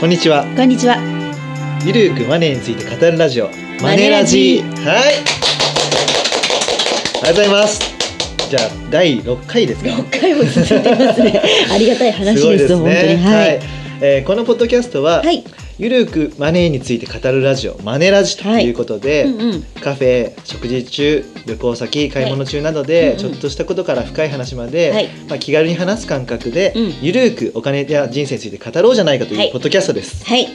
こんにちはこんにちは。ゆるーくマネーについて語るラジオマネラジはいありがとうございますじゃあ第6回ですか？6回も続いてますね。ありがたい話です。すごいです本当に。ねはい。えーこのポッドキャストは、はい。ゆるーくマネーについて語るラジオマネラジということで、うんうん。カフェ食事中旅行先買い物中などで、はいうんうんちょっとしたことから深い話まで、はいまあ、気軽に話す感覚で、うんゆるーくお金や人生について語ろうじゃないかとはいいうポッドキャストです。はい。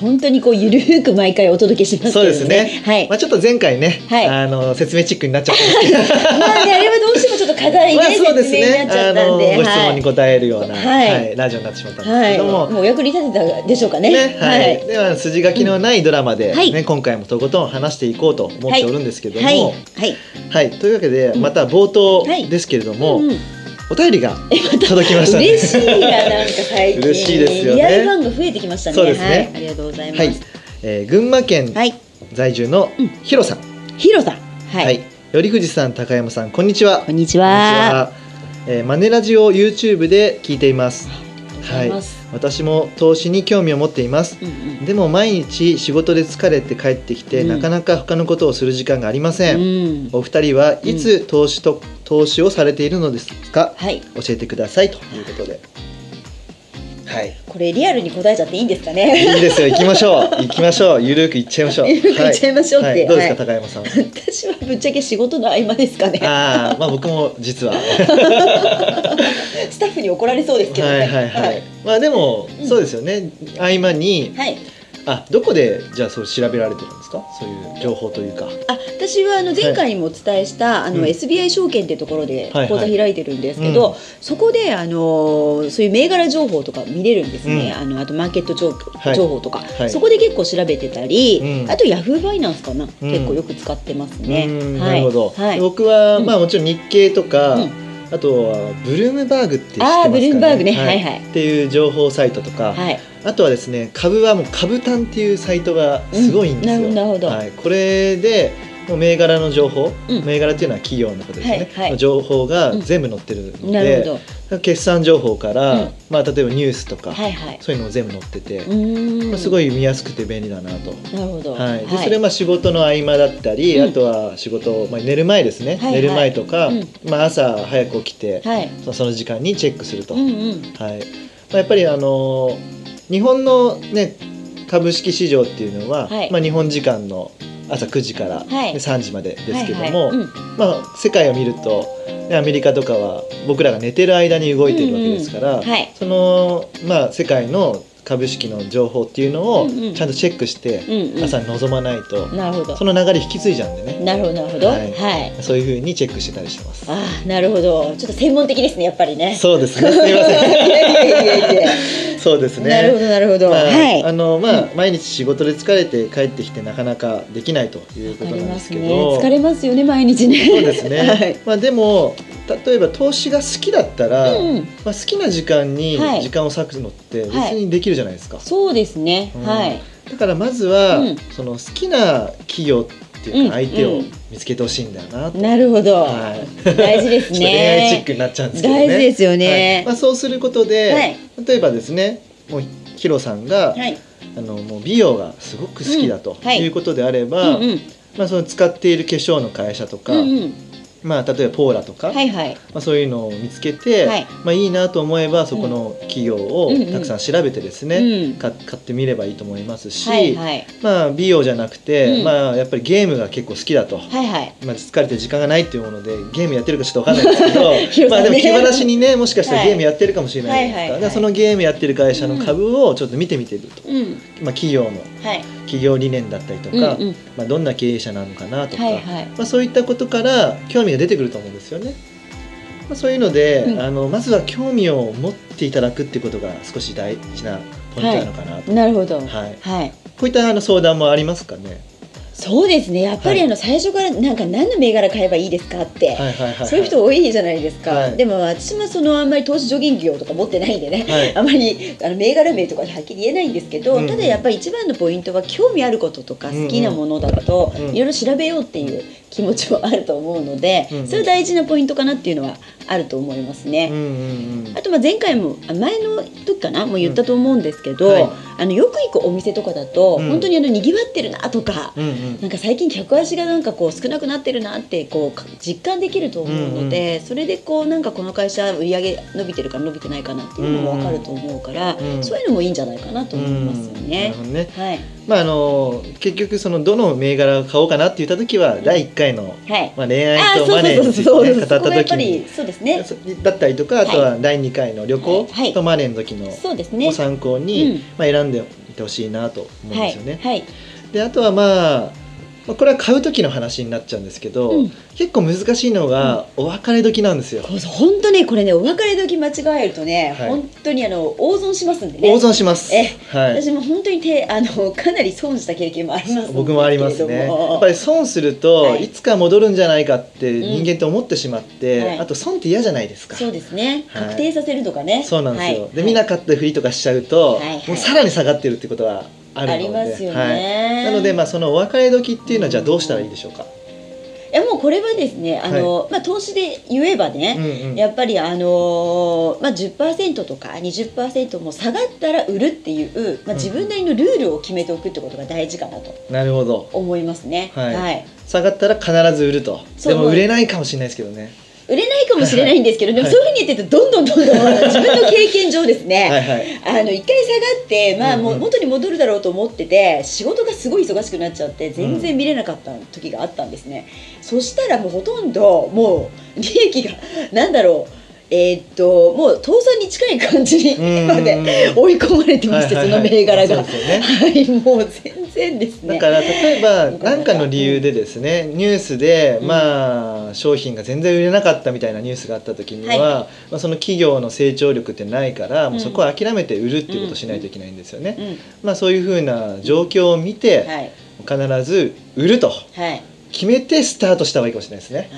本当にこうゆるーく毎回お届けしますね。そうですね。はい。まあちょっと前回ね、はいあの説明チックになっちゃったんですけど、まあねあれはどうし課題です説明になっちゃね。あのったんで、ご質問に答えるような、ははいいラジオになってしまったんですはい。けども。もうお役に立てたでしょうかね。ねはいでは筋書きのないドラマで、ねはい今回もとことん話していこうと思っておるんですけども、はい。というわけでうんまた冒頭はいですけれども、お便りが届きましたね。嬉しいななんか最近。嬉しいですよねリアルが増えてきましたね。そうですねはい。ありがとうございます。はい、えー群馬県はい。在住のうんヒロさん、ヒロさん。は、はいい。頼藤さん、高山さん、こんにちは。こんにちは。は。えーマネラジオ YouTube で聞いています。はい。私も投資に興味を持っています。うんうんでも毎日仕事で疲れて帰ってきて、うんなかなか他のことをする時間がありません。うん。お二人はいつ投資と、投資をされているのですか？はい。教えてくださいということで。はい。これリアルに答えちゃっていいんですかね？いいですよ。行きましょう。行きましょう。ゆるく行っちゃいましょう。ゆるく行っちゃいましょうってはいどうですか、はい高山さん。私はぶっちゃけ仕事の合間ですかね。ああ、まあ僕も実は。スタッフに怒られそうですけどね。はいはいはい。まあでも、うんそうですよね。合間に、はい。あ、どこでじゃあそれ調べられてるんですか？そういう情報というか。あ、私はあの前回にもお伝えした、あのうん。SBI 証券っていうところではいはい。口座開いてるんですけど、うん。そこであのそういう銘柄情報とか見れるんですね。うん。あのあとマーケット情報,、とか、はい。そこで結構調べてたり、うん。あとヤフーファイナンスかな、うん。結構よく使ってますうね。ないるほど。はい。僕はうん。まあもちろん日経とか、うん。あとはブルームバーグって知ってますかね？ブルームバーグね。はいはい。っていう情報サイトとか、はい。あとはですね株はもう株単っていうサイトがすごいんですよ。うんなるほどはい、これで銘柄の情報、うん銘柄っていうのは企業のことですね、はいはいの情報が全部載ってるのでほ、ど。決算情報から、うんまあ、例えばニュースとか、はいはい。そういうのも全部載ってて。まあ、すごい見やすくて便利だなと。なるほど。はい、でそれはまあ仕事の合間だったり、うんあとは仕事、まあ、寝る前ですね、はいはい寝る前とか、うんまあ、朝早く起きて、はい。そのその時間にチェックすると、うんうん。はいまあ、やっぱりあのー日本の、ね、株式市場っていうのは、はい。まあ、日本時間の朝9時から、はい。で3時までですけども、世界を見ると、ね、アメリカとかは僕らが寝てる間に動いてるわけですから、その、まあ、世界の株式の情報っていうのをうんうんちゃんとチェックしてうんうん朝に臨まないと、なるほどそ。の流れ引き継いじゃうんでねなるほどなるほど。ははいい。そういうふうにチェックしてたりしてます。ああ、なるほど。ちょっと専門的ですね、やっぱりね。そうですねすみまいせん やいやいやいや。そうですねなるほどなるほど。まあはい。あのまあ、毎日仕事で疲れて帰ってきてなかなかできないということなんでけね。ど、疲れますよね、毎日ね。そうですね、はい。まあでも例えば投資が好きだったら、うんうんまあ、好きな時間にはい時間を割くのって別はいにできるじゃないですか、そうですね。うんはい。だからまずは、うんその好きな企業っていうか相手をうんうん見つけてほしいんだよなと、なるほど。はい大事です ちょっと恋愛チッね。クになっちゃうんですけどね大事ですよはいねま。あ、そうすることで、はい例えばですねもうヒロさんが、はい。あのもう美容がすごく好きだとうんはいいうことであれうば、んうん。まあ、その使っている化粧の会社とか、うんうん。まあ、例えばポーラとか、はいはい。まあ、そういうのを見つけて、はいまあ、いいなと思えばそこの企業をうんうんたくさん調べてですね、うんか買ってみればいいと思いますし、はいはい。まあ、美容じゃなくて、うんまあ、やっぱりゲームが結構好きだと。はいはい。まあ、疲れて時間がないっていうものでゲームやってるかちょっと分かんないですけど まあでも気晴らしにねもしかしたらはいゲームやってるかもしれないじゃないですか、はいはいはいだからそのゲームやってる会社の株をちょっと見てみてると、うん。まあ、企業のはい。企業理念だったりとか、うんうんまあ、どんな経営者なのかなとか、はいはい。まあ、そういったことから興味が出てくると思うんですよね。まあ、そういうので、うんあのまずは興味を持っていただくっていうことが少し大事なポイントなのかなと、なるほど。はいはい。こういったあの相談もありますかね？そうですね。やっぱりはい。あの最初からなんか何の銘柄買えばいいですかって。はいはいはい、はい、そういう人多いじゃないですか、はい。でも私もそのあんまり投資助言業とか持ってないんでね、はい。あまりあの銘柄名とかはっきり言えないんですけど、うんうんただやっぱり一番のポイントは興味あることとか好きなものだとうんいろいろ調べようっていう気持ちもあると思うので、うんうんそれ大事なポイントかなっていうのはあると思いますね。うんうんうんあとまあ前回もあ前の時かなもう言ったと思うんですけど、うん。はい。あのよく行くお店とかだと、うん。本当にあの賑わってるなとか、うんうん。なんか最近客足がなんかこう少なくなってるなってこうか実感できると思うので、それでこうなんかこの会社売り上げ伸びてるか伸びてないかなっていうのも分かると思うから、うんそういうのもいいんじゃないかなと思いますようん。なねる。ほどね。はい、まああの結局そのどの銘柄を買おうかなって言った時は第1回の、はい。まあ、恋愛あとマネーについて、ね、語った時に。りそうですね。そだったりとかあとは第2回の旅行はい。とマネーの時の。を参考に、うん。まあ、選んでいってほしいなと思うんですよね。はい。であとはまあまあこれは買う時の話になっちゃうんですけど、うん結構難しいのがお別れ時なんですよ。本当ねこれねお別れ時間違えるとね、はい本当にあの大損しますんでね。大損します。えはい。私も本当にてあのかなり損した経験もあります僕もありますね。やっぱり損すると、はいい、つか戻るんじゃないかって人間って思ってしまって、はいあと損って嫌じゃないですか。そうですねはい確定させるとかね、そうなんですよ。はいで見なかったふりとかしちゃうと、はいはいもうさらに下がってるってことはあるので、ありますよねはい。なのでまあそのお別れ時っていうのはじゃあどうしたらいいでしょうか？いやもうこれはですねあの、まあ投資で言えばね、うんうんやっぱりあのーまあ10%とか20%も下がったら売るっていう、まあ、自分なりのルールを決めておくってことが大事かなとなるほど。思いますね。はい下がったら必ず売ると。でも売れないかもしれないですけどね。売れないかもしれないんですけど、でもはい。そういうふうに言ってるとどんどんどんどん自分の経験上ですね、はいはい。あの一回下がって、まあ、もううんうん。元に戻るだろうと思ってて仕事がすごい忙しくなっちゃって全然見れなかった時があったんですね、そしたらもうほとんどもう利益がなんだろうえーっともう倒産に近い感じに うん。まで追い込まれてまして、その銘柄が。はい、もう全然ですね。だから例えばうん何かの理由でですねニュースでまあ商品が全然売れなかったみたいなニュースがあった時には、はい。まあ、その企業の成長力ってないからもううんそこは諦めて売るっていうことをしないといけないんですよね。うん、まあそういうふうな状況を見てはい、必ず売るとはい。決めてスタートした方がいいかもしれないですね。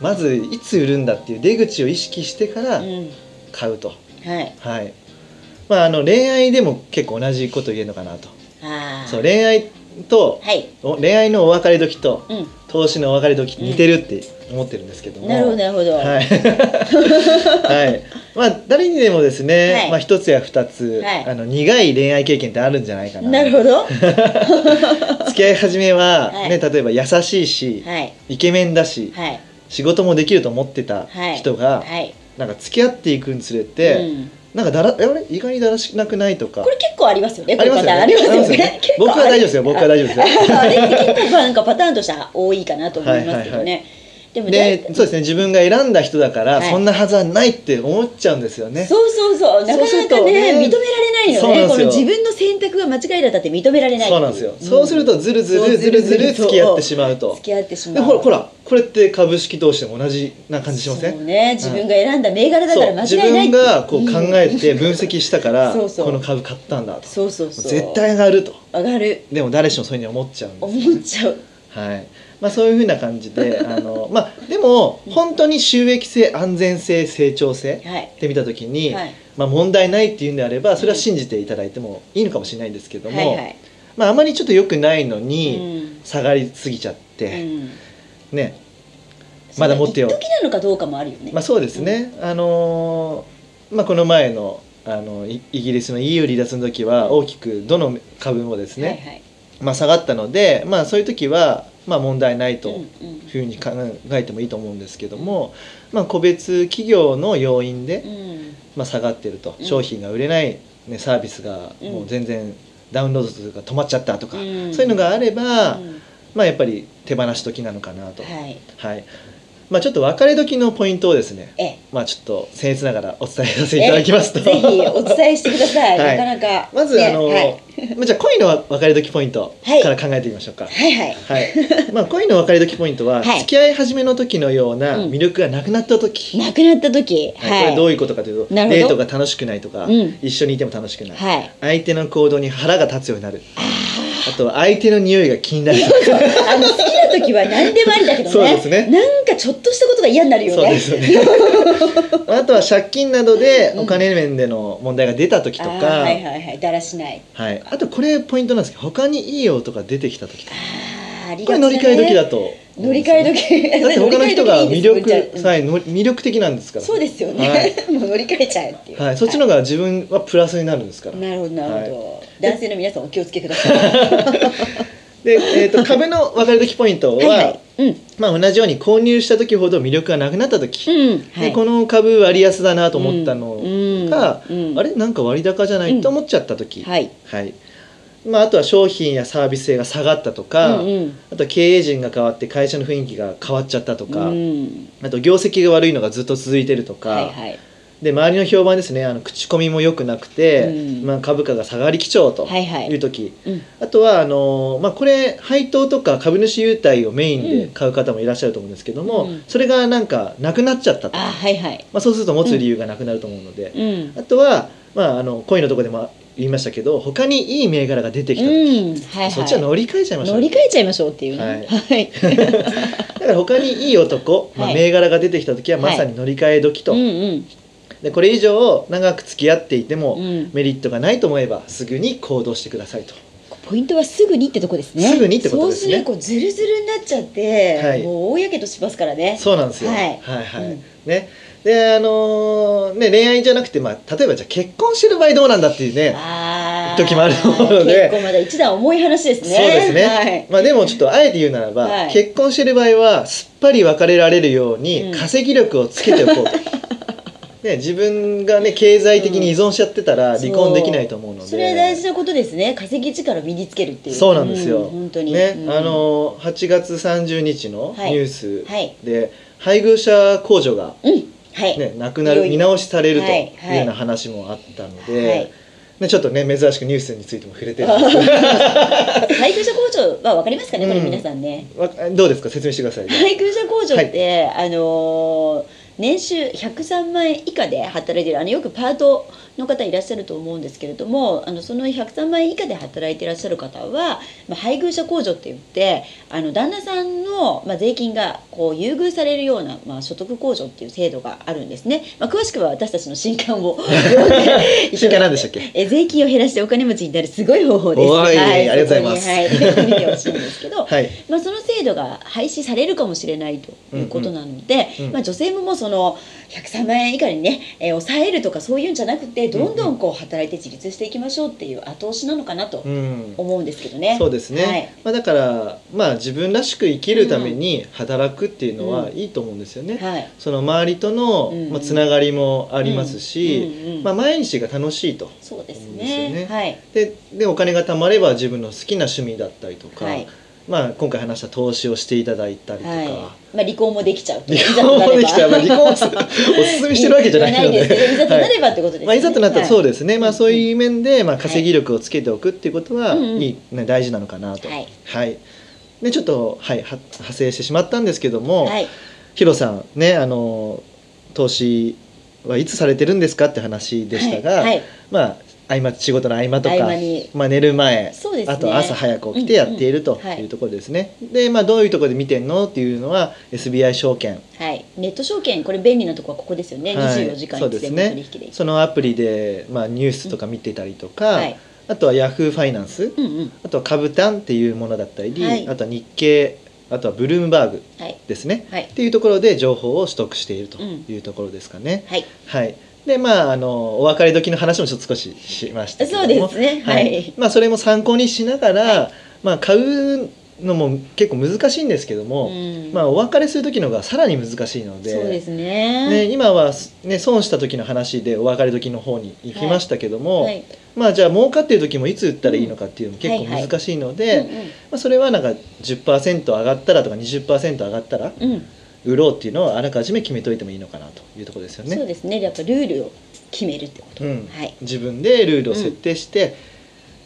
あまずいつ売るんだっていう出口を意識してからーうん、買うと。はい。はい。まああの恋愛でも結構同じこと言えるのかなと。そう恋愛とはい。お恋愛のお別れ時とうん。投資のお別れ時似てるって思ってるんですけども、なるほどなるほど。はい、はい、まあ誰にでもですね、はいまあ一つや二つ、はいあの苦い恋愛経験ってあるんじゃないかな。なるほど。付き合い始めは、はいね例えば優しいし、はい。イケメンだし、はい。仕事もできると思ってたはい。人が、はい。なんか付き合っていくにつれて、うん。なんかだらあれ？意外にだらしなくないとか。これ結構ありますよね。ありますよね。ね。ね。僕は大丈夫ですよ。僕は大丈夫ですよ。あれって結構なんかパターンとしては多いかなと思いますけどはいね。でもで大そうですね。自分が選んだ人だから、はい。そんなはずはないって思っちゃうんですよね。そうそうそう。なかなかねとね。認められないよね。この自分の選択が間違いだったって認められない。そうなんですよ、そうするとずるずるずるずる付き合ってしまうと。付き合ってしまでう。ほらほらこれって株式投資でも同じな感じしません？そうね。自分が選んだ銘柄だから間違い自ない分がこう考えうんて分析したから この株買ったんだと。そうそうそう。絶対上がると。上がる。でも誰しもそういうふうに思っちゃうんです思っちゃう。はい。まあ、そういうふうな感じで あの、まあ、でも本当に収益性安全性成長性はい。って見た時に、はいまあ、問題ないっていうんであればそれは信じていただいてもいいのかもしれないんですけども、はいはい。まあ、あまりちょっと良くないのうにん。下がりすぎちゃっうて、ん。ね。まだ持ってよ時なのかどうかもあるよね。まあ、そうですね、あのーまあ、この前のあのイイギリスの EU 離脱の時は大きくどの株もですね、はいはい。まあ、下がったので、まあ、そういう時は、まあ、問題ないとうんうん。いうふうに考えてもいいと思うんですけども、まあ、個別企業の要因で、うんまあ、下がってると。うん。商品が売れない、ね、サービスがもう全然ダウンロード数が止まっちゃったとか、うん。そういうのがあれば、うん。まあ、やっぱり手放し時なのかなと。はい。はいまあ、ちょっと別れ時のポイントをですね、ええ。まあ、ちょっと僭越ながらお伝えさせていただきますとえぜひお伝えしてください。はいなかなか。まず、ねあの、はいまあじゃあ恋の別れ時ポイントはいから考えてみましょうか。はいはい。はい、まあ恋の別れ時ポイントは、はい付き合い始めの時のようなうん魅力がなくなった時、亡くなった時。はいこれどうはい。いうことかというとデートが楽しくないとか、うん一緒にいても楽しくない、はい。相手の行動に腹が立つようになるああとは相手の匂いが気になるとかあ。あの好きな時は何でもありだけどね。そうですねなんかちょっとしたことが嫌になるよね。そうですよね あとは借金などでお金面での問題が出た時とか、あーはいはいはい。だらしない。はい、あとこれポイントなんですけど他にいい男が出てきた時とかああありこれ乗り換え時だと。乗り換え時。だって他の人が魅力乗り換え魅力的なんですから。そうですよね、はい。もう乗り換えちゃうっていう。はい、そっちの方が自分はプラスになるんですから。なるほどなるほど、は男性の皆さんお気をつけください。で、えー、と 株の分かれ時ポイントははいはい。うん。まあ、同じように購入した時ほど魅力がなくなった時、うん。はい。でこの株割安だなと思ったのうん。が、うん。あれ？なんか割高じゃない、うんと思っちゃった時、はい。はいまあ、あとは商品やサービス性が下がったとか、うんうん。あとは経営陣が変わって会社の雰囲気が変わっちゃったとか、うん。あと業績が悪いのがずっと続いてるとか、はいはい。で周りの評判ですねあの口コミも良くなくて、うん。まあ、株価が下がり基調とはいはい。いう時、うん。あとはあの、まあ、これ配当とか株主優待をメインで買う方もいらっしゃると思うんですけども、うん。それがなんかなくなっちゃったと、あはいはい。まあ、そうすると持つ理由がなくなると思うので、うん。あとは、まあ、あの恋のとこでも言いましたけど他にいい銘柄が出てきた時、うんはいはい。そっちは乗り換えちゃいましょう。乗り換えちゃいましょうっていうね。はい。はい。だから他にいい男、まあ、はい。銘柄が出てきた時はまさに乗り換え時と、うんうん。でこれ以上長く付き合っていてもうん。メリットがないと思えばすぐに行動してくださいと。ポイントはすぐにってとこですね。すぐにってことですね。そうするとこうズルズルになっちゃって、はい。もう大やけどしますからね。そうなんですよ。はい。はいはい。うん。ね。であのーね恋愛じゃなくてまあ例えばじゃあ結婚してる場合どうなんだっていうね。時もあると思うので。結構まだ一段重い話ですね。そうですね、はい。まあでもちょっとあえて言うならば、はい。結婚してる場合はすっぱり別れられるようにうん。稼ぎ力をつけておこうと、ね、自分がね経済的に依存しちゃってたら離婚できないと思うので、それは大事なことですね。稼ぎ力を身につけるっていう。そうなんですよ、ん本当に。ね、うん。あの8月30日のはい。ニュースはい。で、配偶者控除が、うん。はい、ね、なくないる見直しされるとはいい。うような話もあったので、はい。ね、ちょっとね珍しくニュースについても触れてるんで。すけ 配偶者控除は分かりますかね？これうん皆さんね、どわどうですか？説明してください、配偶者控除って、あのー年収103万円以下で働いてるあのよくパートの方いらっしゃると思うんですけれどもあのその103万円以下で働いていらっしゃる方は、まあ、配偶者控除って言ってあの旦那さんの、まあ、税金がこう優遇されるような、まあ、所得控除っていう制度があるんですね、まあ、詳しくは私たちの新刊を 新刊何でしたっけ？え税金を減らしてお金持ちになるすごい方法です。はい、ありがとうございます。はい、見てほしいんですけど、はい。まあ、その制度が廃止されるかもしれないということなので、うんうん。まあ、女性ももうその103万円以下にね、えー抑えるとかそういうんじゃなくてどんどんこう働いて自立していきましょうっていう後押しなのかなとうん。思うんですけどね。そうですね、はい。まあ、だから、まあ、自分らしく生きるために働くっていうのはいいと思うんですよね、はい。その周りとの、うん。まあ、つながりもありますし、うん。うんうんまあ、毎日が楽しいとそうです思うんですよねね。はい。ででお金が貯まれば自分の好きな趣味だったりとか、はいまあ、今回話した投資をしていただいたりとか、はい。まあ離婚もできちゃうと。離婚もできちゃう、まあ、離婚をすお勧めしてるわけじゃないので。い。ざとなればってことですね。まあ、いざとなったらそうですね、まあ、そうういう面で、まあ、稼ぎ力をつけておくっていうことは、いいね、大事なのかなと。はい。はい。でちょっと、はい、は派生してしまったんですけども、はい。ヒロさんねあの投資はいつされてるんですかって話でしたが、はい。はい。まあ合間仕事の合間とかまあ、寝る前、ねあと朝早く起きてやっているとうんうんはいいうところですね、で、まあ、どういうところで見てんのっていうのは SBI 証券はい。ネット証券これ便利なところはここですよね。はい24時間そういつでもですね取引できる。そのアプリで、まあ、ニュースとか見てたりとか、はい。あとは Yahoo ファイナンスうんうん。あとは株単っていうものだったり、はいあとは日経あとはブルームバーグはい。ですね、はいっていうところで情報を取得しているとうんいうところですかね。はい。はい。でまああのお別れ時の話もちょっと少ししましたけども、そうですね。はい。まあそれも参考にしながら、はまあ買うのも結構難しいんですけども、うん。まあお別れする時のがさらに難しいので、そうですね。ね今はね損した時の話でお別れ時の方に行きましたけども、はい。まあじゃあ儲かってる時もいつ売ったらいいのかっていうのも結構難しいので、それはなんか10%上がったらとか20%上がったらうん。うん。売ろうっていうのをあらかじめ決めといてもいいのかなというところですよね。そうですね。やっぱルールを決めるってこと。うんはい。自分でルールを設定して、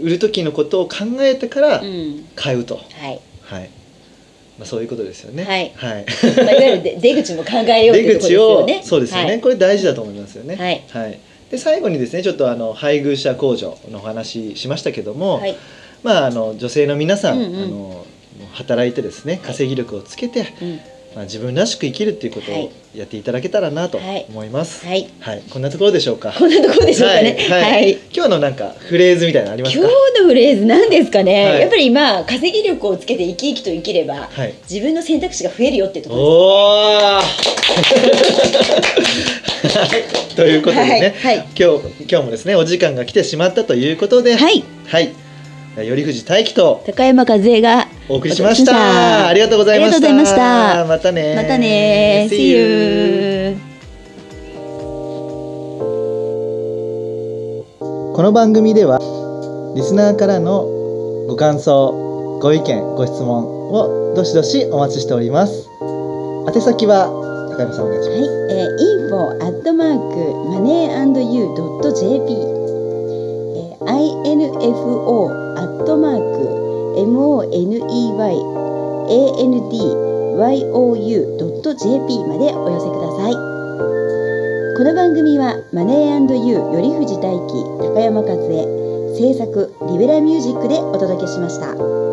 売る時のことを考えてからうん。買うと、はい。はいまあ、そういうことですよね。はいはい、まあいわゆるで 出口も考えようっていうところです出口をよね。そうですよね、はいこれ大事だと思いますよね。はいで最後にですねちょっとあの配偶者控除のお話しましたけども、はい。まああの女性の皆さん、うんうんあの働いてですね稼ぎ力をつけて、うん。まあ、自分らしく生きるっていうことをはい。やっていただけたらなとはい。思います。はい。はい、こんなところでしょうか？こんなところでしょうかね？はい、は、はい。い今日のなんかフレーズみたいなのありますか？今日のフレーズ何ですかね、はい。やっぱり今稼ぎ力をつけて生き生きと生きればはい。自分の選択肢が増えるよってところです。おお。ということでね、はい。はい。今日今日もですねお時間が来てしまったということで、はい。はい。頼藤大樹と高山和恵がお送りしました。た。ありがとうございました。ました。またね。またね。See you この番組ではリスナーからのご感想ご意見ご質問をどしどしお待ちしております。宛先は高山さんお願いします。はい、えー、info at mark moneyandyou.jp、えー、info at mark moneyandyou.jp までお寄せくださいこの番組はマネーユー頼藤大輝高山和恵制作リベラミュージックでお届けしました。